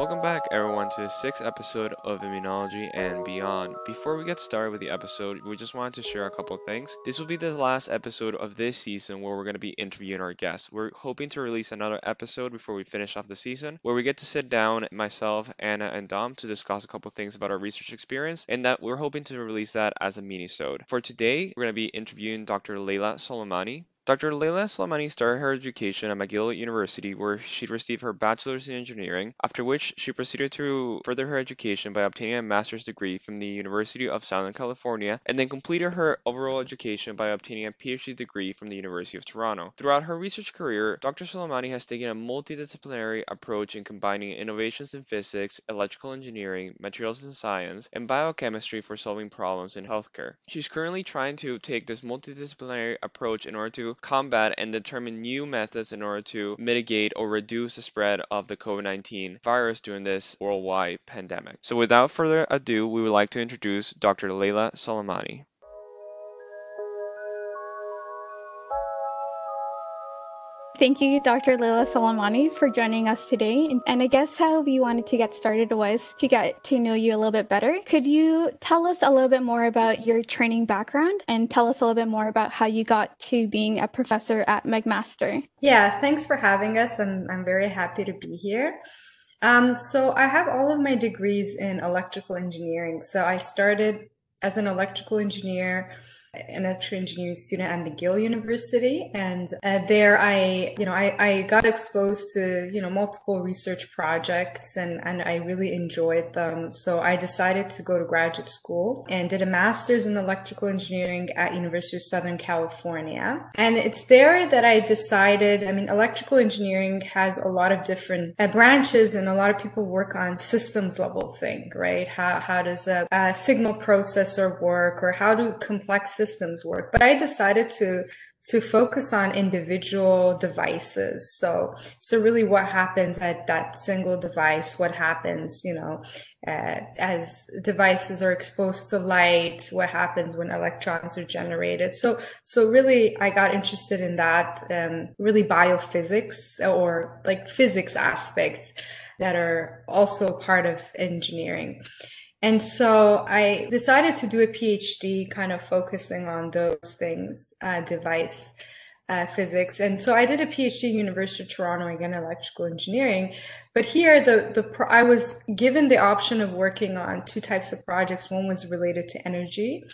Welcome back, everyone, to the sixth episode of Immunology and Beyond. Before we get started with the episode, we just wanted to share a couple things. This will be the last episode of this season where we're going to be interviewing our guests. We're hoping to release another episode before we finish off the season where we get to sit down, myself, Anna, and Dom, to discuss a couple things about our research experience, and that we're hoping to release that as a mini-sode. For today, we're going to be interviewing Dr. Leila Soleimani. Dr. Leila Soleimani started her education at McGill University, where she received her bachelor's in engineering, after which she proceeded to further her education by obtaining a master's degree from the University of Southern California, and then completed her overall education by obtaining a PhD degree from the University of Toronto. Throughout her research career, Dr. Soleimani has taken a multidisciplinary approach in combining innovations in physics, electrical engineering, materials and science, and biochemistry for solving problems in healthcare. She's currently trying to take this multidisciplinary approach in order to combat and determine new methods in order to mitigate or reduce the spread of the COVID 19 virus during this worldwide pandemic. So, without further ado, we would like to introduce Dr. Leila Soleimani. Thank you, Dr. Leila Soleimani, for joining us today. And I guess how we wanted to get started was to get to know you a little bit better. Could you tell us a little bit more about your training background and tell us a little bit more about how you got to being a professor at McMaster? Yeah, thanks for having us. I'm, I'm very happy to be here. Um, so I have all of my degrees in electrical engineering. So I started as an electrical engineer an electrical engineering student at McGill University. And uh, there I, you know, I, I got exposed to, you know, multiple research projects and, and I really enjoyed them. So I decided to go to graduate school and did a master's in electrical engineering at University of Southern California. And it's there that I decided, I mean, electrical engineering has a lot of different uh, branches and a lot of people work on systems level thing, right? How, how does a, a signal processor work or how do complex systems work. But I decided to to focus on individual devices. So, so really what happens at that single device, what happens, you know, uh, as devices are exposed to light, what happens when electrons are generated. So, so really I got interested in that, um, really biophysics or like physics aspects that are also part of engineering. And so I decided to do a PhD kind of focusing on those things, uh, device uh, physics. And so I did a PhD at University of Toronto, again, electrical engineering. But here, the, the, pro- I was given the option of working on two types of projects. One was related to energy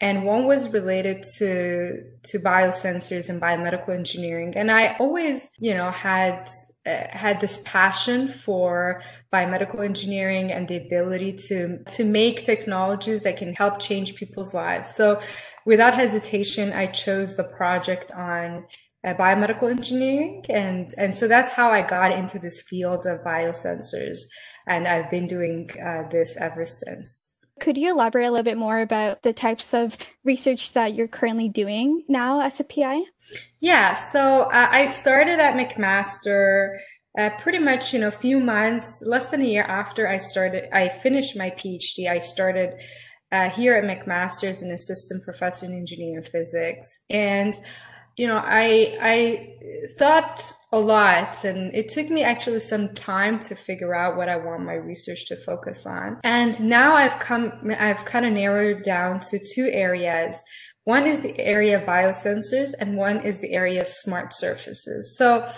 and one was related to, to biosensors and biomedical engineering. And I always, you know, had uh, had this passion for biomedical engineering and the ability to to make technologies that can help change people's lives. So, without hesitation, I chose the project on uh, biomedical engineering, and and so that's how I got into this field of biosensors, and I've been doing uh, this ever since. Could you elaborate a little bit more about the types of research that you're currently doing now as a PI? Yeah, so uh, I started at McMaster uh, pretty much, you know, a few months, less than a year after I started, I finished my PhD. I started uh, here at McMaster as an assistant professor in engineering physics. And you know, I I thought a lot, and it took me actually some time to figure out what I want my research to focus on. And now I've come, I've kind of narrowed down to two areas. One is the area of biosensors, and one is the area of smart surfaces. So,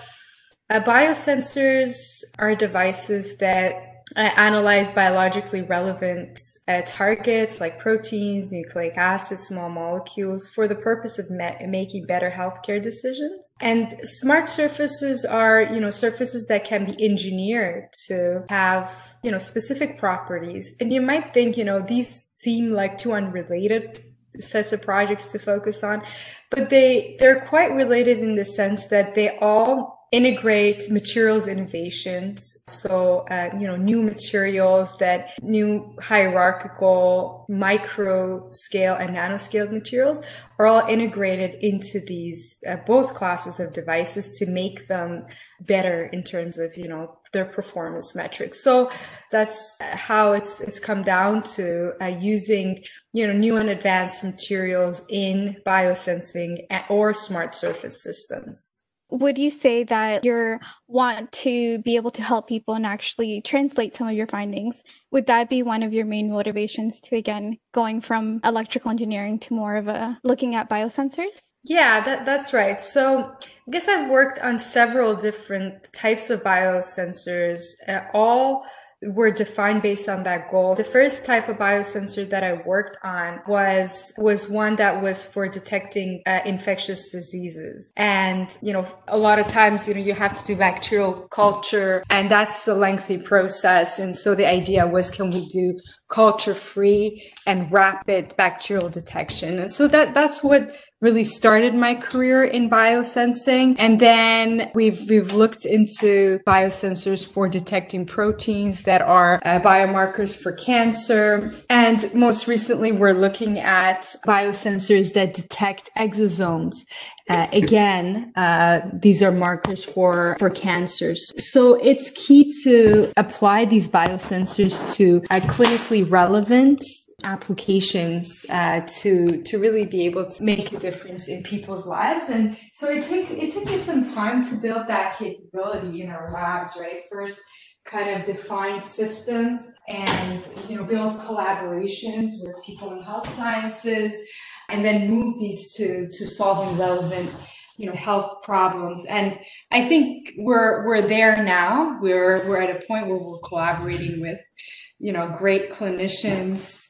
uh, biosensors are devices that uh, analyze biologically relevant uh, targets like proteins, nucleic acids, small molecules for the purpose of me- making better healthcare decisions. And smart surfaces are, you know, surfaces that can be engineered to have, you know, specific properties. And you might think, you know, these seem like two unrelated sets of projects to focus on, but they, they're quite related in the sense that they all integrate materials innovations. So, uh, you know, new materials that new hierarchical micro scale and nanoscale materials are all integrated into these uh, both classes of devices to make them better in terms of, you know, their performance metrics. So that's how it's, it's come down to uh, using, you know, new and advanced materials in biosensing or smart surface systems. Would you say that you want to be able to help people and actually translate some of your findings? Would that be one of your main motivations to again going from electrical engineering to more of a looking at biosensors? Yeah, that, that's right. So I guess I've worked on several different types of biosensors, uh, all were defined based on that goal. The first type of biosensor that I worked on was was one that was for detecting uh, infectious diseases. And you know, a lot of times, you know, you have to do bacterial culture, and that's the lengthy process. And so the idea was, can we do culture free and rapid bacterial detection? And so that that's what really started my career in biosensing. And then we've, we've looked into biosensors for detecting proteins that are uh, biomarkers for cancer. And most recently, we're looking at biosensors that detect exosomes. Uh, again, uh, these are markers for, for cancers. So it's key to apply these biosensors to a clinically relevant applications uh, to to really be able to make a difference in people's lives. And so it took it took me some time to build that capability in our labs. Right, first kind of define systems and you know build collaborations with people in health sciences, and then move these to to solving relevant you know health problems and i think we're we're there now we're we're at a point where we're collaborating with you know great clinicians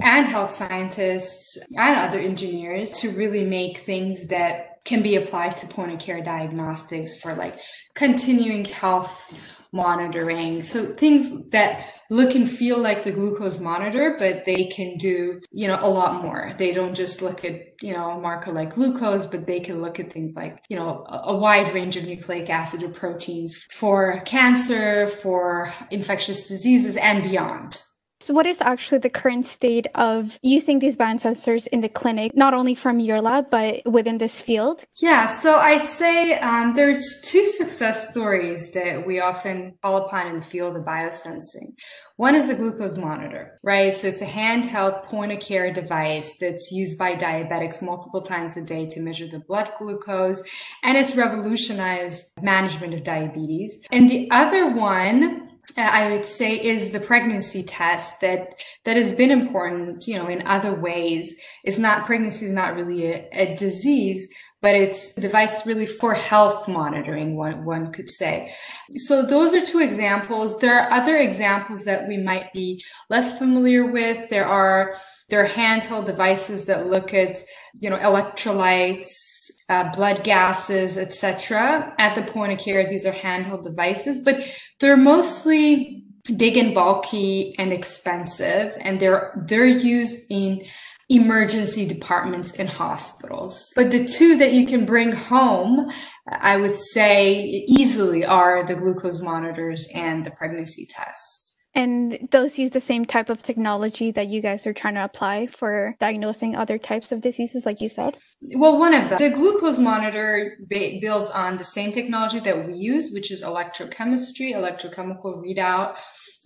and health scientists and other engineers to really make things that can be applied to point of care diagnostics for like continuing health monitoring. So things that look and feel like the glucose monitor, but they can do, you know, a lot more. They don't just look at, you know, a marker like glucose, but they can look at things like, you know, a, wide range of nucleic acid or proteins for cancer, for infectious diseases and beyond. So, what is actually the current state of using these biosensors in the clinic, not only from your lab, but within this field? Yeah, so I'd say um, there's two success stories that we often call upon in the field of biosensing. One is the glucose monitor, right? So it's a handheld point of care device that's used by diabetics multiple times a day to measure the blood glucose, and it's revolutionized management of diabetes. And the other one Uh, I would say is the pregnancy test that that has been important, you know, in other ways. It's not pregnancy is not really a, a disease, but it's a device really for health monitoring, one, one could say. So those are two examples. There are other examples that we might be less familiar with. There are there are handheld devices that look at, you know, electrolytes, uh, blood gases, etc. At the point of care, these are handheld devices, but they're mostly big and bulky and expensive, and they're they're used in emergency departments in hospitals. But the two that you can bring home, I would say easily are the glucose monitors and the pregnancy tests. And those use the same type of technology that you guys are trying to apply for diagnosing other types of diseases, like you said? Well, one of them. The glucose monitor builds on the same technology that we use, which is electrochemistry, electrochemical readout.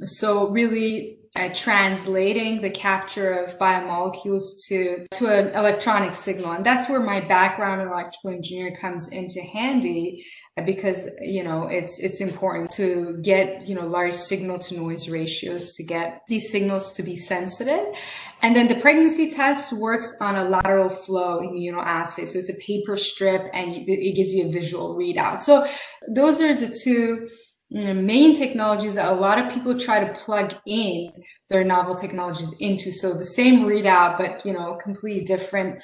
So really uh, translating the capture of biomolecules to, to an electronic signal. And that's where my background in electrical engineering comes into handy because you know it's it's important to get you know large signal to noise ratios to get these signals to be sensitive. And then the pregnancy test works on a lateral flow immunoassay. So it's a paper strip and it gives you a visual readout. So those are the two main technologies that a lot of people try to plug in their novel technologies into. So the same readout but you know completely different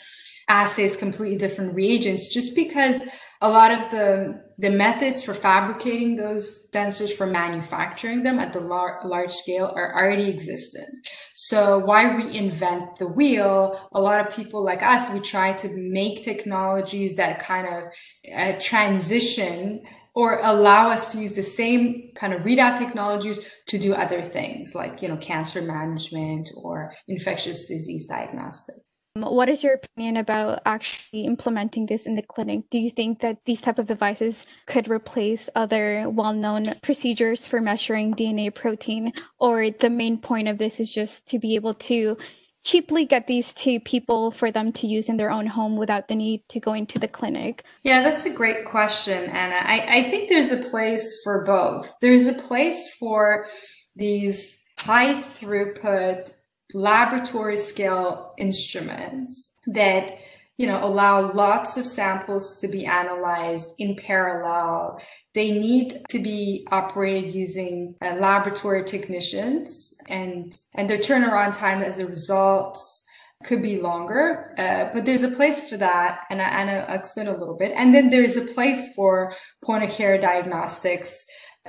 assays completely different reagents just because a lot of the the methods for fabricating those sensors for manufacturing them at the lar- large scale are already existent. So why reinvent the wheel? A lot of people like us, we try to make technologies that kind of uh, transition or allow us to use the same kind of readout technologies to do other things like, you know, cancer management or infectious disease diagnostics. Um, what is your opinion about actually implementing this in the clinic? Do you think that these type of devices could replace other well-known procedures for measuring DNA protein or the main point of this is just to be able to cheaply get these to people for them to use in their own home without the need to go into the clinic? Yeah, that's a great question, Anna. I, I think there's a place for both. There's a place for these high throughput laboratory scale instruments that you know allow lots of samples to be analyzed in parallel. They need to be operated using uh, laboratory technicians and and their turnaround time as a result could be longer uh, but there's a place for that and, I, and i'll explain a little bit. And then there's a place for point of care diagnostics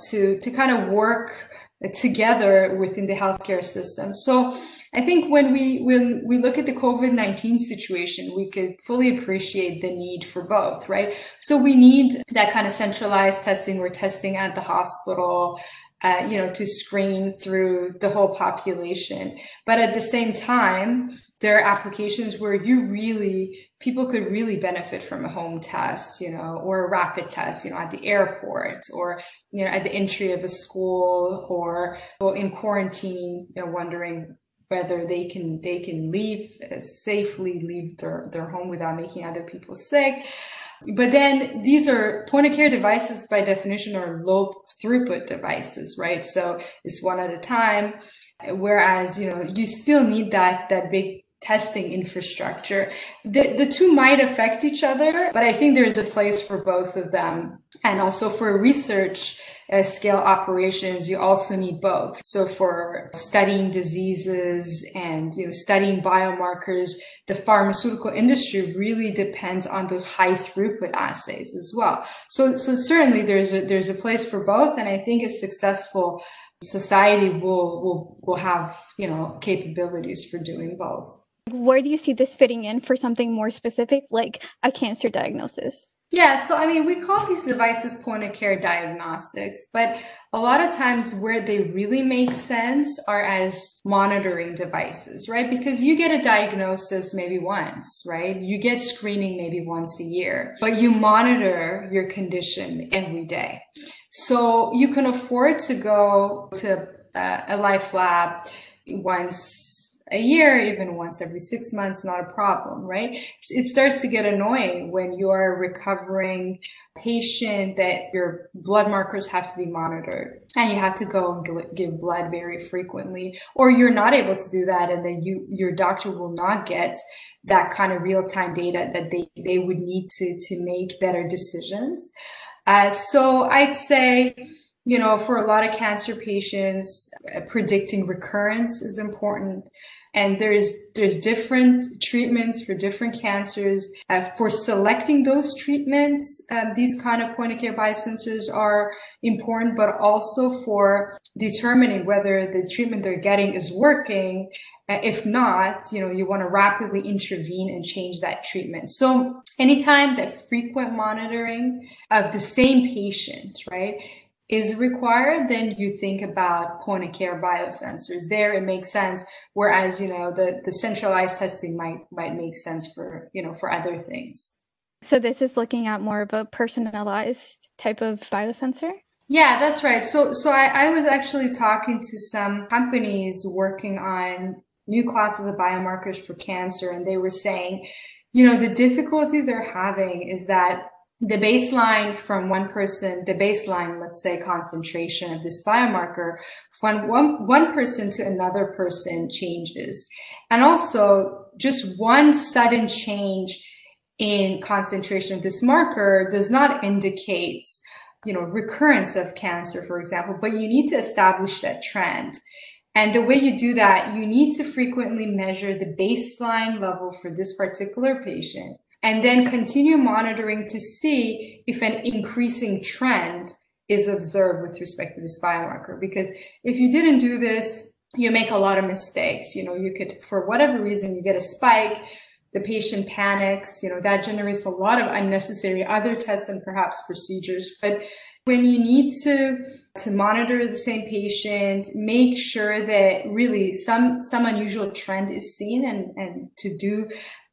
to to kind of work together within the healthcare system. So I think when we when we look at the COVID nineteen situation, we could fully appreciate the need for both, right? So we need that kind of centralized testing. We're testing at the hospital. Uh, you know, to screen through the whole population. But at the same time, there are applications where you really, people could really benefit from a home test, you know, or a rapid test, you know, at the airport or, you know, at the entry of a school or in quarantine, you know, wondering whether they can they can leave uh, safely leave their, their home without making other people sick. But then these are point of care devices by definition are low throughput devices right? So it's one at a time. Whereas you know you still need that that big testing infrastructure. The, the two might affect each other but i think there's a place for both of them. And also for research uh, scale operations, you also need both. So for studying diseases and you know studying biomarkers, the pharmaceutical industry really depends on those high throughput assays as well. So so certainly there's a there's a place for both, and I think a successful society will will will have you know capabilities for doing both. Where do you see this fitting in for something more specific, like a cancer diagnosis? Yeah, so I mean, we call these devices point of care diagnostics, but a lot of times where they really make sense are as monitoring devices, right? Because you get a diagnosis maybe once, right? You get screening maybe once a year, but you monitor your condition every day. So you can afford to go to uh, a life lab once a year, even once every six months, not a problem, right? It starts to get annoying when you're a recovering patient that your blood markers have to be monitored and you have to go and give blood very frequently, or you're not able to do that. And then you, your doctor will not get that kind of real time data that they, they would need to, to make better decisions. Uh, so I'd say, you know, for a lot of cancer patients, uh, predicting recurrence is important and there's there's different treatments for different cancers. Uh, for selecting those treatments, um, these kind of point of care biosensors are important, but also for determining whether the treatment they're getting is working. Uh, if not, you know, you want to rapidly intervene and change that treatment. So anytime that frequent monitoring of the same patient, right, is required, then you think about point of care biosensors. There it makes sense. Whereas, you know, the, the centralized testing might might make sense for, you know, for other things. So this is looking at more of a personalized type of biosensor? Yeah, that's right. So so I, I was actually talking to some companies working on new classes of biomarkers for cancer, and they were saying, you know, the difficulty they're having is that the baseline from one person, the baseline, let's say concentration of this biomarker from one, one person to another person changes. And also just one sudden change in concentration of this marker does not indicate, you know, recurrence of cancer, for example, but you need to establish that trend. And the way you do that, you need to frequently measure the baseline level for this particular patient and then continue monitoring to see if an increasing trend is observed with respect to this biomarker. Because if you didn't do this, you make a lot of mistakes. You know, you could, for whatever reason, you get a spike, the patient panics, you know, that generates a lot of unnecessary other tests and perhaps procedures. But when you need to to monitor the same patient make sure that really some some unusual trend is seen and and to do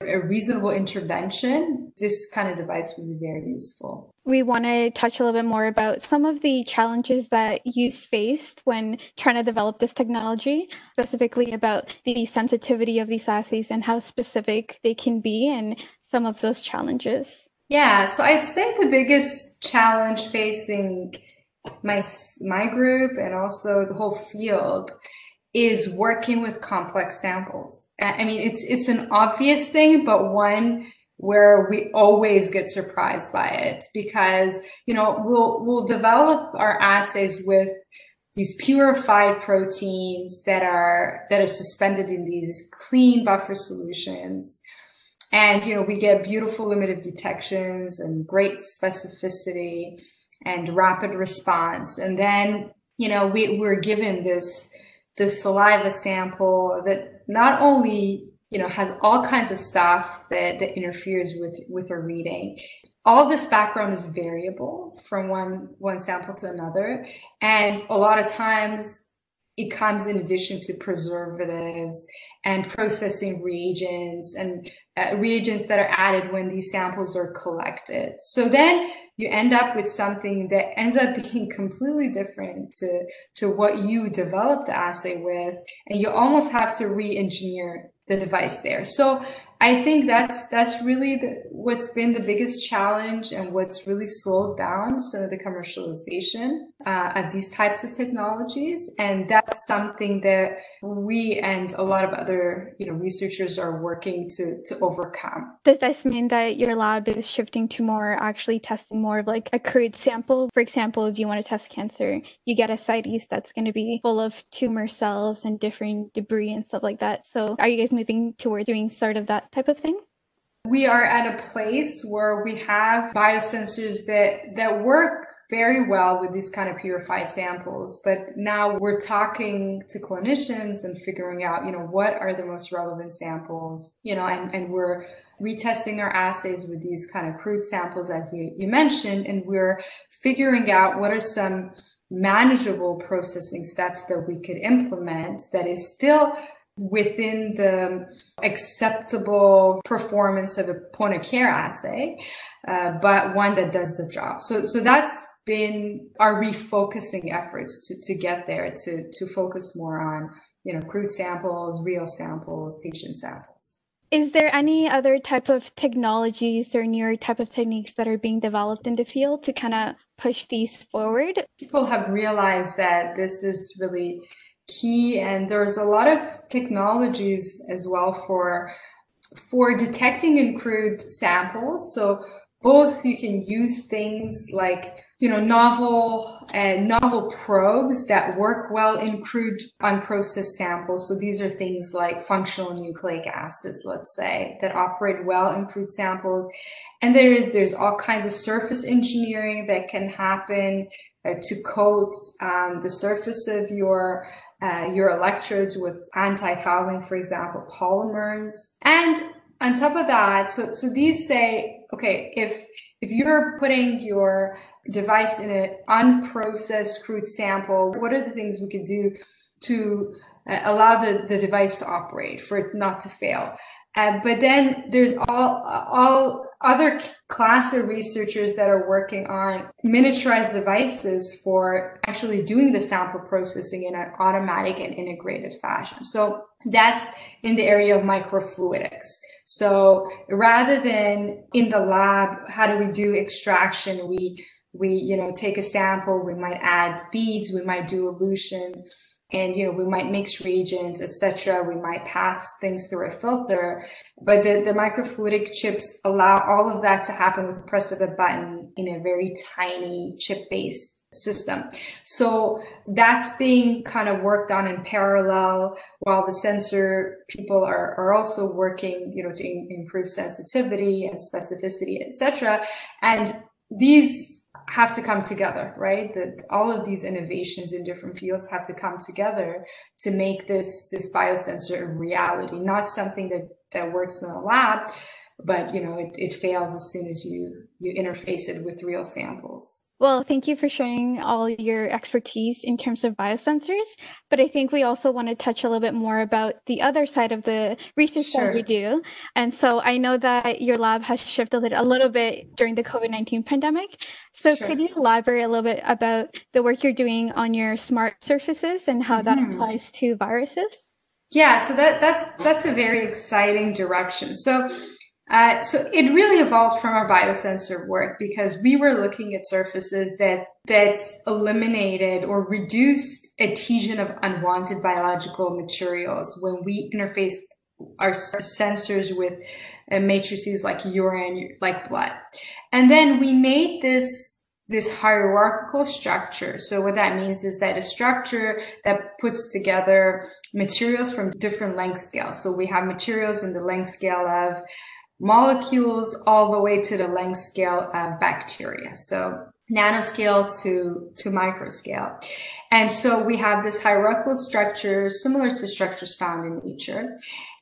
a reasonable intervention, this kind of device would be very useful. we want to touch a little bit more about some of the challenges that you faced when trying to develop this technology, specifically about the sensitivity of these assays and how specific they can be and some of those challenges. Yeah, so I'd say the biggest challenge facing my my group and also the whole field is working with complex samples. I mean, it's it's an obvious thing, but one where we always get surprised by it because you know we'll we'll develop our assays with these purified proteins that are that are suspended in these clean buffer solutions and you know we get beautiful limit of detections and great specificity and rapid response and then you know we, we're given this this saliva sample that not only you know, has all kinds of stuff that, that interferes with, with her reading. All this background is variable from one, one sample to another. And a lot of times it comes in addition to preservatives and processing reagents and uh, reagents that are added when these samples are collected. So then you end up with something that ends up being completely different to, to what you developed the assay with. And you almost have to re-engineer the device there. So I think that's that's really the, what's been the biggest challenge and what's really slowed down some of the commercialization uh, of these types of technologies. And that's something that we and a lot of other you know researchers are working to to overcome. Does this mean that your lab is shifting to more actually testing more of like a crude sample? For example, if you want to test cancer, you get ascites that's going to be full of tumor cells and different debris and stuff like that. So are you guys moving toward doing sort of that type of thing? We are at a place where we have biosensors that, that work very well with these kind of purified samples. But now we're talking to clinicians and figuring out, you know, what are the most relevant samples, you know, and, and we're retesting our assays with these kind of crude samples, as you, you mentioned, and we're figuring out what are some manageable processing steps that we could implement that is still within the acceptable performance of a point of care assay, uh, but one that does the job. So, so that's been our refocusing efforts to, to get there, to, to focus more on, you know, crude samples, real samples, patient samples. Is there any other type of technologies or newer type of techniques that are being developed in the field to kind of push these forward? People have realized that this is really key and there's a lot of technologies as well for for detecting in crude samples. So both you can use things like you know novel and uh, novel probes that work well in crude unprocessed samples. So these are things like functional nucleic acids let's say that operate well in crude samples. And there is there's all kinds of surface engineering that can happen uh, to coat um, the surface of your uh, your electrodes with anti-fouling, for example, polymers. And on top of that, so, so these say, okay, if, if you're putting your device in an unprocessed crude sample, what are the things we could do to uh, allow the, the device to operate for it not to fail? Uh, but then there's all, all other class of researchers that are working on miniaturized devices for actually doing the sample processing in an automatic and integrated fashion. So that's in the area of microfluidics. So rather than in the lab, how do we do extraction? We, we, you know, take a sample, we might add beads, we might do elution and you know we might mix reagents etc we might pass things through a filter but the, the microfluidic chips allow all of that to happen with the press of a button in a very tiny chip based system. So that's being kind of worked on in parallel while the sensor people are, are also working you know to improve sensitivity and specificity etc and these have to come together, right? That all of these innovations in different fields have to come together to make this this biosensor a reality, not something that that works in a lab, but you know it, it fails as soon as you you interface it with real samples. Well, thank you for sharing all your expertise in terms of biosensors. But I think we also want to touch a little bit more about the other side of the research sure. that you do. And so I know that your lab has shifted a little bit during the COVID 19 pandemic. So sure. could you elaborate a little bit about the work you're doing on your smart surfaces and how mm-hmm. that applies to viruses? Yeah, so that, that's that's a very exciting direction. So uh, so it really evolved from our biosensor work because we were looking at surfaces that that eliminated or reduced adhesion of unwanted biological materials when we interface our sensors with uh, matrices like urine, like blood. And then we made this this hierarchical structure. So what that means is that a structure that puts together materials from different length scales. So we have materials in the length scale of molecules all the way to the length scale of bacteria. So nanoscale to, to microscale. And so we have this hierarchical structure similar to structures found in nature.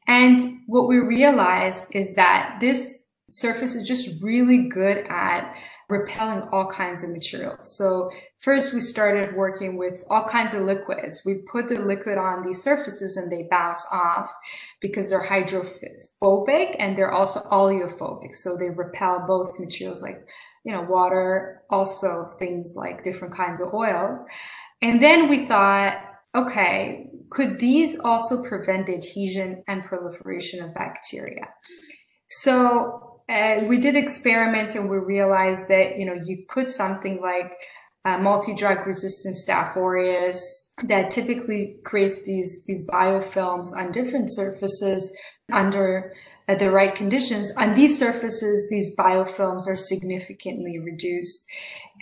And what we realize is that this surface is just really good at repelling all kinds of materials. So first we started working with all kinds of liquids. We put the liquid on these surfaces and they bounce off because they're hydrophobic and they're also oleophobic. So they repel both materials like, you know, water, also things like different kinds of oil. And then we thought, okay, could these also prevent the adhesion and proliferation of bacteria? So uh, we did experiments and we realized that, you know, you put something like uh, multi-drug resistant Staph aureus that typically creates these, these biofilms on different surfaces under uh, the right conditions. On these surfaces, these biofilms are significantly reduced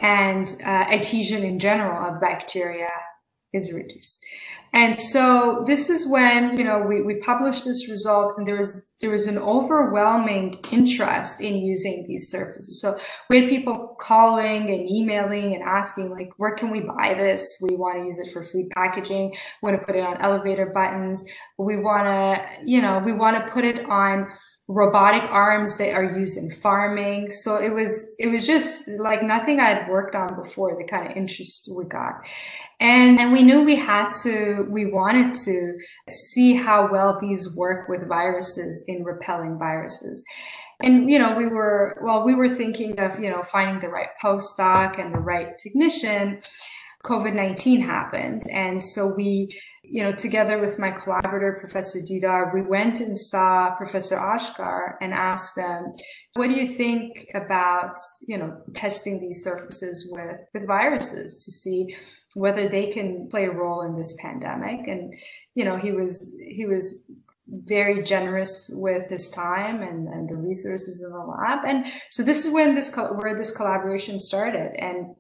and uh, adhesion in general of bacteria is reduced. And so this is when, you know, we, we published this result and there was, there was an overwhelming interest in using these surfaces. So we had people calling and emailing and asking like, where can we buy this? We want to use it for food packaging. We want to put it on elevator buttons. We want to, you know, we want to put it on robotic arms that are used in farming. So it was, it was just like nothing I had worked on before, the kind of interest we got. And, and we knew we had to, we wanted to see how well these work with viruses in repelling viruses. And, you know, we were, well, we were thinking of, you know, finding the right postdoc and the right technician. COVID-19 happened. And so we, you know, together with my collaborator, Professor Didar, we went and saw Professor Ashkar and asked them, what do you think about, you know, testing these surfaces with, with viruses to see whether they can play a role in this pandemic. And, you know, he was, he was very generous with his time and, and the resources in the lab. And so this is when this, where this collaboration started. And,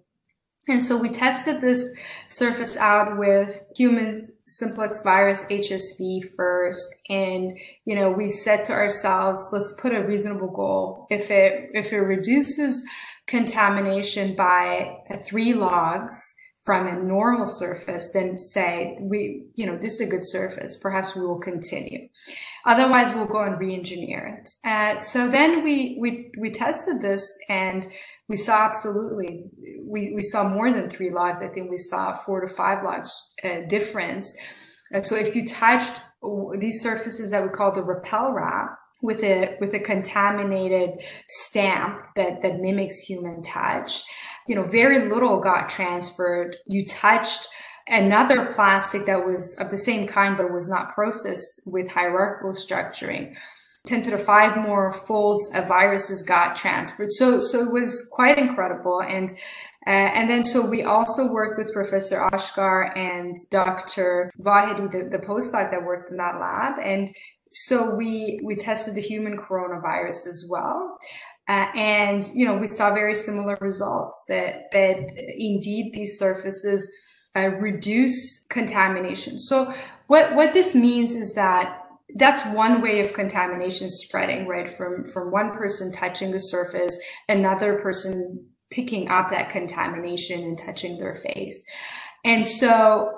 and so we tested this surface out with human simplex virus HSV first. And, you know, we said to ourselves, let's put a reasonable goal. If it, if it reduces contamination by three logs, from a normal surface, then say, we, you know, this is a good surface. Perhaps we will continue. Otherwise, we'll go and re-engineer it. Uh, so then we, we, we tested this and we saw absolutely, we, we saw more than three logs. I think we saw four to five logs uh, difference. Uh, so if you touched these surfaces that we call the repel wrap, with a with a contaminated stamp that that mimics human touch you know, very little got transferred. You touched another plastic that was of the same kind, but was not processed with hierarchical structuring. 10 to the 5 more folds of viruses got transferred. So, so it was quite incredible. And, uh, and then so we also worked with Professor Ashkar and Dr. Vahidi, the, the postdoc that worked in that lab. And so we, we tested the human coronavirus as well. Uh, and you know we saw very similar results that that indeed these surfaces uh, reduce contamination. So what what this means is that that's one way of contamination spreading, right? From from one person touching the surface, another person picking up that contamination and touching their face. And so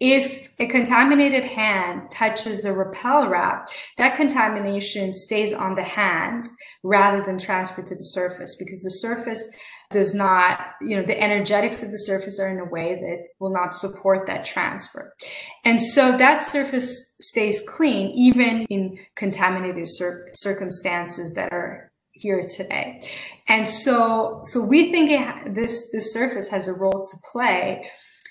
if a contaminated hand touches the repel wrap, that contamination stays on the hand rather than transferred to the surface because the surface does not, you know, the energetics of the surface are in a way that will not support that transfer. And so that surface stays clean even in contaminated cir- circumstances that are here today. And so, so we think it, this, this surface has a role to play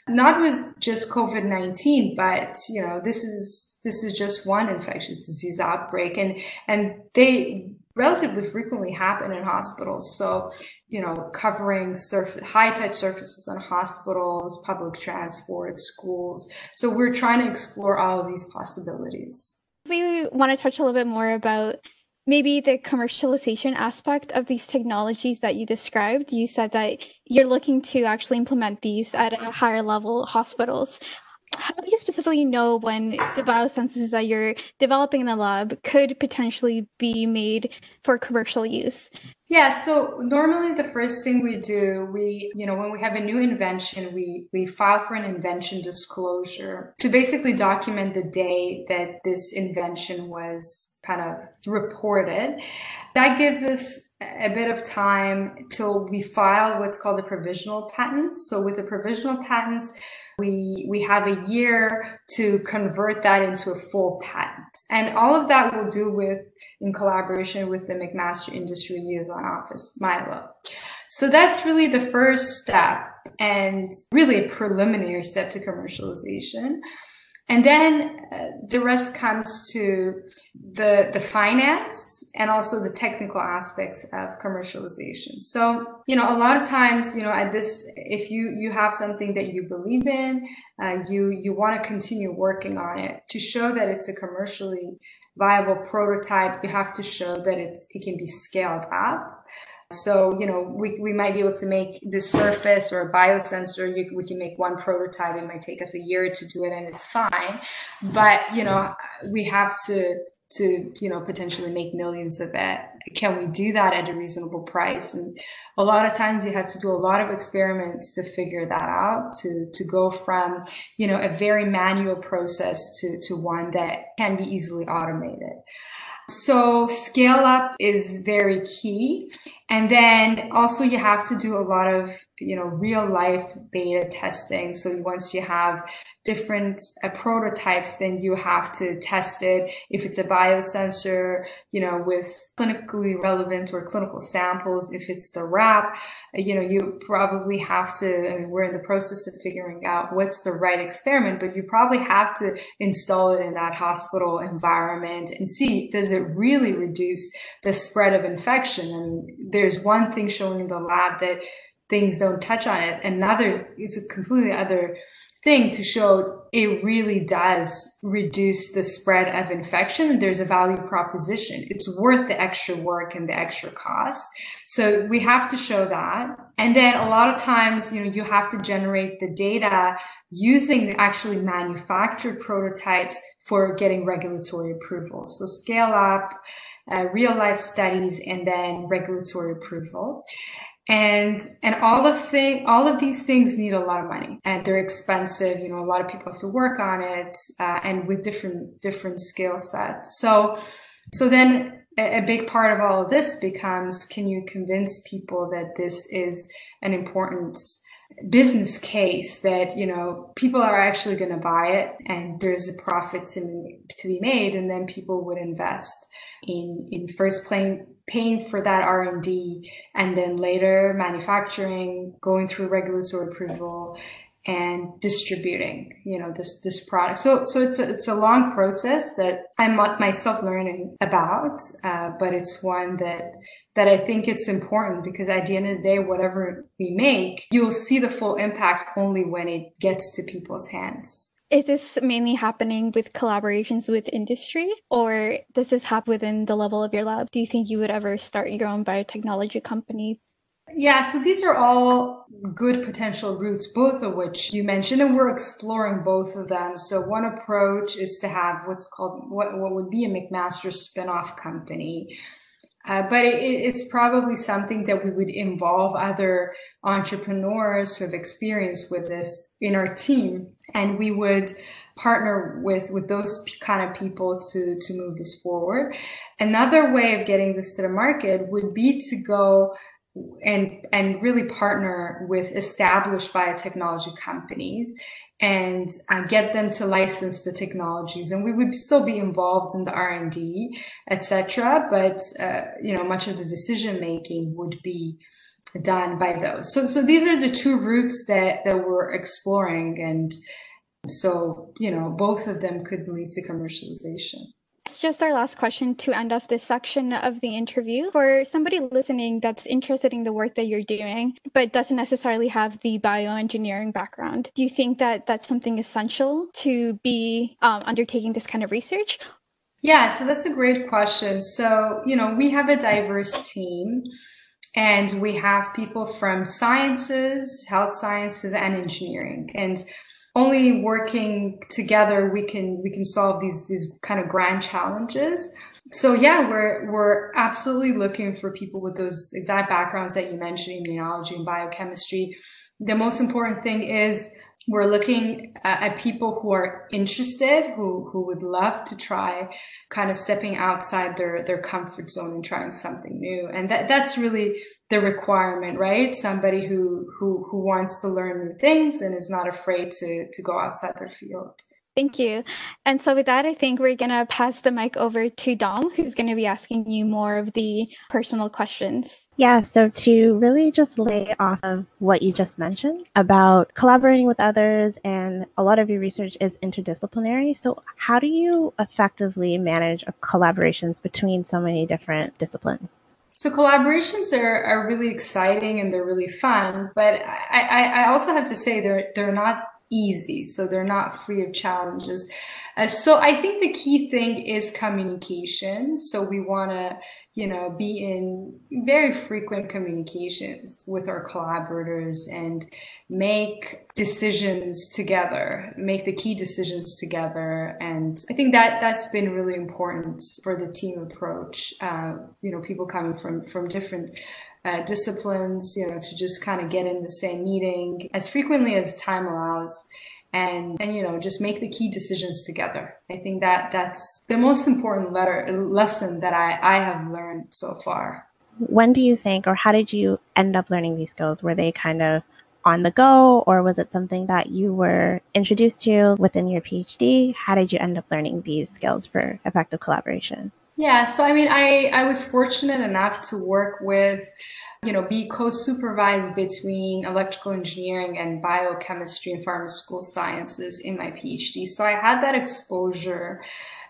not with just COVID-19, but you know, this is this is just one infectious disease outbreak and and they relatively frequently happen in hospitals. So, you know, covering surf- high touch surfaces in hospitals, public transport, schools. So we're trying to explore all of these possibilities. We want to touch a little bit more about maybe the commercialization aspect of these technologies that you described. You said that you're looking to actually implement these at a higher level hospitals. How do you specifically know when the biosensors that you're developing in the lab could potentially be made for commercial use? Yeah, so normally the first thing we do, we, you know, when we have a new invention, we, we file for an invention disclosure to basically document the day that this invention was kind of reported. That gives us a bit of time till we file what's called a provisional patent. So with a provisional patent, we we have a year to convert that into a full patent. And all of that we'll do with in collaboration with the mcmaster industry liaison office milo. So that's really the first step and really a preliminary step to commercialization and then uh, the rest comes to the, the finance and also the technical aspects of commercialization. So, you know, a lot of times, you know, at this, if you, you have something that you believe in, uh, you, you want to continue working on it to show that it's a commercially viable prototype. You have to show that it's, it can be scaled up. So, you know, we, we might be able to make the surface or a biosensor. You, we can make one prototype. It might take us a year to do it and it's fine. But, you know, we have to, to, you know, potentially make millions of it. Can we do that at a reasonable price? And a lot of times you have to do a lot of experiments to figure that out, to, to go from, you know, a very manual process to, to one that can be easily automated. So scale up is very key. And then also you have to do a lot of, you know, real life beta testing. So once you have different uh, prototypes, then you have to test it. If it's a biosensor, you know, with clinically relevant or clinical samples, if it's the wrap, uh, you know, you probably have to, I mean, we're in the process of figuring out what's the right experiment, but you probably have to install it in that hospital environment and see, does it really reduce the spread of infection? I mean, there's one thing showing in the lab that things don't touch on it. Another, it's a completely other thing to show it really does reduce the spread of infection. There's a value proposition. It's worth the extra work and the extra cost. So we have to show that. And then a lot of times, you know, you have to generate the data using the actually manufactured prototypes for getting regulatory approval. So scale up, uh, real life studies, and then regulatory approval and and all of thing all of these things need a lot of money. And they're expensive you know a lot of people have to work on it uh, and with different different skill sets. So so then a, big part of all of this becomes can you convince people that this is an important business case that you know people are actually going to buy it and there's a profit to, to be made and then people would invest in in first playing paying for that R&D and then later manufacturing, going through regulatory approval and distributing, you know, this, this product. So, so it's a, it's a long process that I'm myself learning about, uh, but it's one that, that I think it's important because at the end of the day, whatever we make, you'll see the full impact only when it gets to people's hands. Is this mainly happening with collaborations with industry, or does this happen within the level of your lab? Do you think you would ever start your own biotechnology company? Yeah, so these are all good potential routes, both of which you mentioned, and we're exploring both of them. So one approach is to have what's called what, what would be a McMaster spinoff company Uh, but it, it's probably something that we would involve other entrepreneurs who have experience with this in our team, and we would partner with with those kind of people to to move this forward. Another way of getting this to the market would be to go and and really partner with established biotechnology companies and uh, get them to license the technologies. And we would still be involved in the r&d etc but uh, you know much of the decision making would be done by those. So so these are the two routes that that we're exploring and so you know both of them could lead to commercialization it's just our last question to end off this section of the interview. For somebody listening that's interested in the work that you're doing, but doesn't necessarily have the bioengineering background, do you think that that's something essential to be um, undertaking this kind of research? Yeah, so that's a great question. So, you know, we have a diverse team and we have people from sciences, health sciences, and engineering. And only working together we can we can solve these these kind of grand challenges. So yeah we're we're absolutely looking for people with those exact backgrounds that you mentioned immunology and biochemistry. The most important thing is we're looking at people who are interested, who, who would love to try kind of stepping outside their, their comfort zone and trying something new. And that, that's really the requirement, right? Somebody who, who, who wants to learn new things and is not afraid to, to go outside their field. Thank you. And so, with that, I think we're going to pass the mic over to Dom, who's going to be asking you more of the personal questions. Yeah, so to really just lay off of what you just mentioned about collaborating with others, and a lot of your research is interdisciplinary. So, how do you effectively manage collaborations between so many different disciplines? So collaborations are, are really exciting and they're really fun, but I, I, I also have to say they're they're not easy. So they're not free of challenges. Uh, so I think the key thing is communication. So we want to, you know, be in very frequent communications with our collaborators and make decisions together, make the key decisions together. And I think that that's been really important for the team approach. Uh, you know, people coming from, from different uh, disciplines, you know, to just kind of get in the same meeting as frequently as time allows and and you know just make the key decisions together. I think that that's the most important letter lesson that i i have learned so far. When do you think or how did you end up learning these skills? Were they kind of on the go or was it something that you were introduced to within your phd how did you end up learning these skills for effective collaboration yeah, so I mean, I, I was fortunate enough to work with, you know, be co-supervised between electrical engineering and biochemistry and pharmaceutical sciences in my PhD. So I had that exposure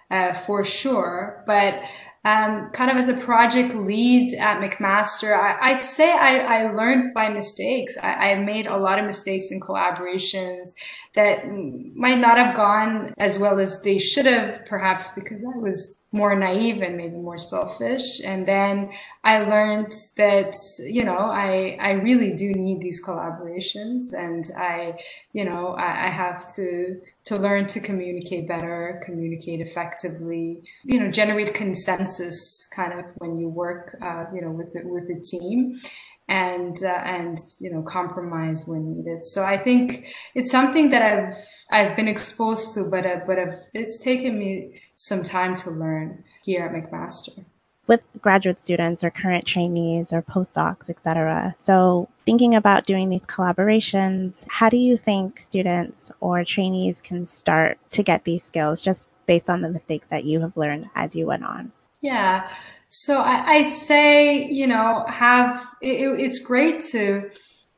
uh, for sure, but um, kind of as a project lead at McMaster, I, would say I, I, learned by mistakes. I, I, made a lot of mistakes in collaborations that might not have gone as well as they should have, perhaps because I was more naive and maybe more selfish. And then I learned that, you know, I, I really do need these collaborations and I, you know, I, I have to, to learn to communicate better, communicate effectively, you know, generate consensus kind of when you work, uh, you know, with the, with the team and uh, and you know compromise when needed. So I think it's something that I've I've been exposed to, but uh, but I've, it's taken me some time to learn here at McMaster. With graduate students or current trainees or postdocs, etc. So thinking about doing these collaborations, how do you think students or trainees can start to get these skills just based on the mistakes that you have learned as you went on? Yeah. So I, would say, you know, have it, it's great to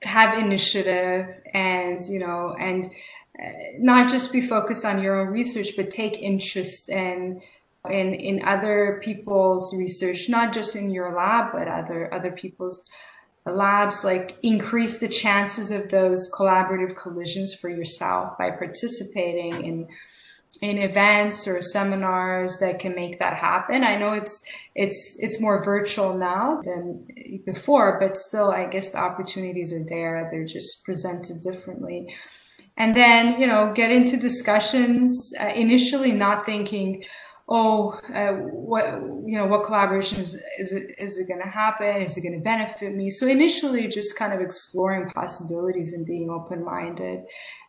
have initiative and, you know, and uh, not just be focused on your own research, but take interest in in in other people's research, not just in your lab, but other other people's labs. Like increase the chances of those collaborative collisions for yourself by participating in in events or seminars that can make that happen. I know it's it's it's more virtual now than before, but still, I guess the opportunities are there. They're just presented differently. And then, you know, get into discussions. Uh, initially, not thinking, oh, uh, what you know, what collaboration is is it is it going to happen? Is it going to benefit me? So initially, just kind of exploring possibilities and being open minded,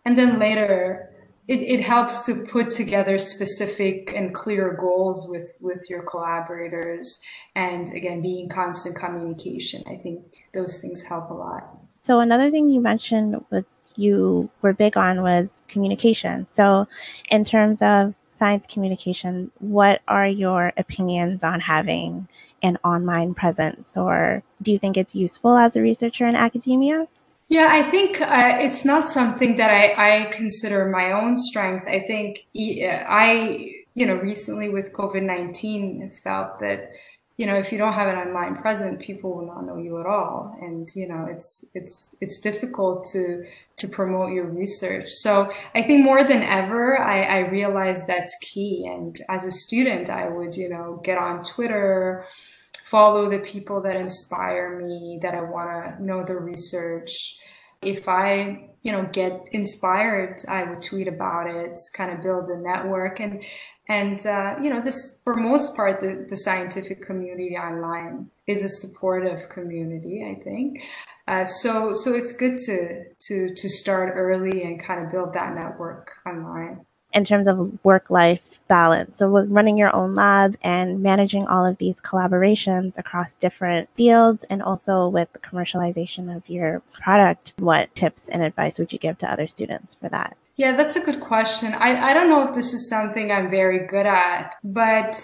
and then later. It, it helps to put together specific and clear goals with, with your collaborators. And again being constant communication i think those things help a lot. So another thing you mentioned with you were big on was communication. So in terms of science communication, what are your opinions on having an online presence, or do you think it's useful as a researcher in academia? Yeah, I think uh, it's not something that I, I consider my own strength. I think I, you know, recently with COVID 19 felt that you know, if you don't have an online presence, people will not know you at all. And, you know, it's, it's, it's difficult to, to promote your research. So I think more than ever, I, I realized that's key. And as a student, I would, you know, get on Twitter, follow the people that inspire me, that I want to know the research. If I, you know, get inspired, I would tweet about it, kind of build a network. And and, uh, you know, this, for most part, the, the scientific community online is a supportive community, I think. Uh, so, so it's good to, to, to start early and kind of build that network online. In terms of work life balance, so with running your own lab and managing all of these collaborations across different fields and also with the commercialization of your product, what tips and advice would you give to other students for that? Yeah, that's a good question. I, I don't know if this is something I'm very good at, but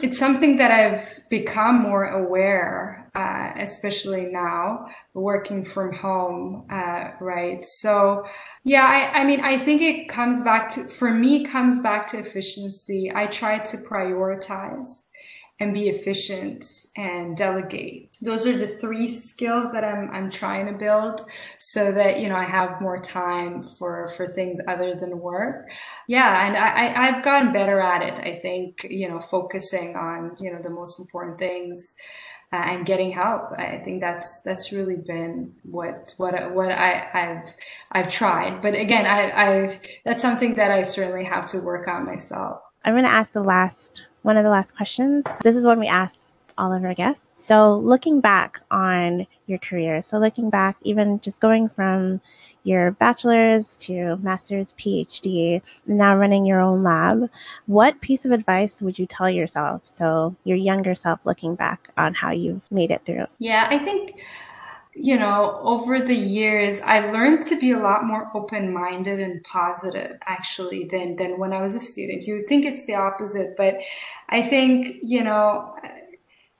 it's something that I've become more aware, uh, especially now working from home, uh, right? So, yeah, I, I mean, I think it comes back to, for me, comes back to efficiency. I try to prioritize and be efficient and delegate. Those are the three skills that I'm I'm trying to build so that you know I have more time for for things other than work. Yeah, and I, I have gotten better at it. I think you know focusing on you know the most important things. Uh, and getting help. I think that's that's really been what what what I, I've I've tried. But again, I, I've that's something that I certainly have to work on myself. I'm going to ask the last one of the last questions. This is one we ask all of our guests. So, looking back on your career, so looking back, even just going from your bachelor's to master's, PhD, now running your own lab, what piece of advice would you tell yourself? So, your younger self looking back on how you've made it through? Yeah, I think you know, over the years, I've learned to be a lot more open-minded and positive, actually, than than when I was a student. You would think it's the opposite, but I think, you know,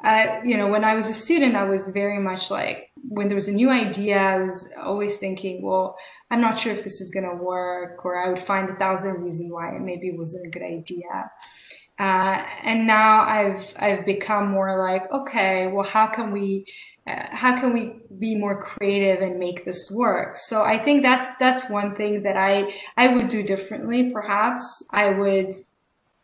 I, you know, when I was a student, I was very much like, when there was a new idea, I was always thinking, well, I'm not sure if this is going to work, or I would find a thousand reasons why it maybe wasn't a good idea. Uh, and now I've I've become more like, okay, well, how can we how can we be more creative and make this work? So i think that's that's one thing that i i would do differently perhaps. I would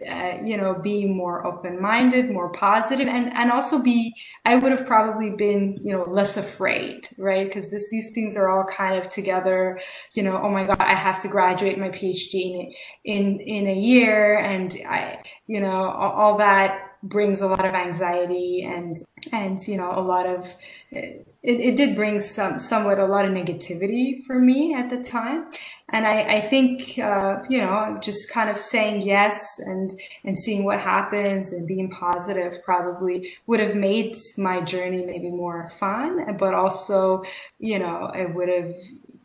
uh, you know be more open-minded more positive and and also be i would have probably been you know less afraid right? Because this these things are all kind of together. You know oh my god i have to graduate my phd in in, in a year and i you know all, all that brings a lot of anxiety and and you know a lot of it, it did bring some somewhat a lot of negativity for me at the time. And i i think uh, you know just kind of saying yes and and seeing what happens and being positive probably would have made my journey maybe more fun but also you know it would have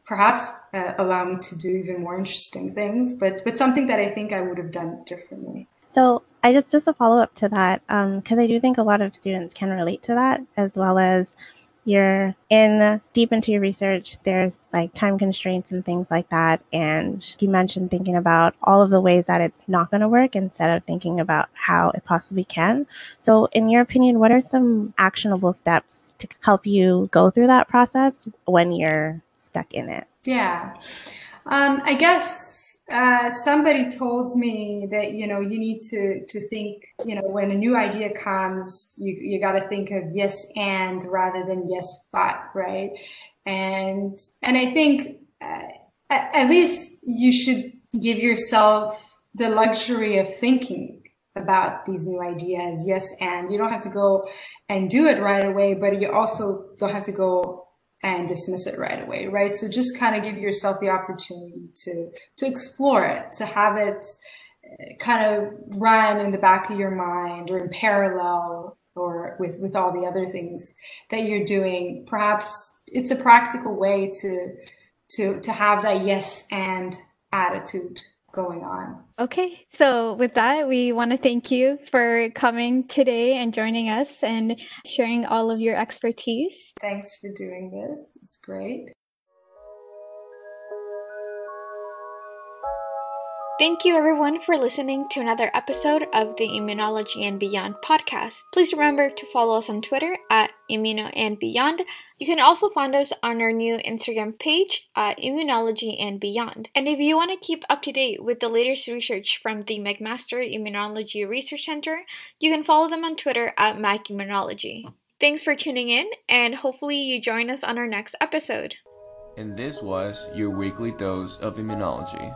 perhaps uh, allow me to do even more interesting things but but something that i think i would have done differently. So I just just a follow up to that because um, I do think a lot of students can relate to that as well as you're in deep into your research there's like time constraints and things like that. And you mentioned thinking about all of the ways that it's not going to work instead of thinking about how it possibly can. So in your opinion what are some actionable steps to help you go through that process when you're stuck in it? Yeah. Um, i guess uh, somebody told me that you know you need to to think you know when a new idea comes you you got to think of yes and rather than yes but right and and I think uh, at, at least you should give yourself the luxury of thinking about about these new ideas. Yes, and you don't have to go and do it right away, but you also don't have to go and dismiss it right away, right? So just kind of give yourself the opportunity to to explore it, to have it uh, kind of run in the back of your mind or in parallel or with with all the other things that you're doing. Perhaps it's a practical way to to to have that yes and attitude going on. Okay, so with that, we want to thank you for coming today and joining us and sharing all of your expertise. Thanks for doing this. It's great. Thank you, everyone, for listening to another episode of the Immunology and Beyond podcast. Please remember to follow us on Twitter at Immuno and Beyond. You can also find us on our new Instagram page at Immunology and Beyond. And if you want to keep up to date with the latest research from the McMaster Immunology Research Center, you can follow them on Twitter at MacImmunology. Thanks for tuning in, and hopefully, you join us on our next episode. And this was your weekly dose of immunology.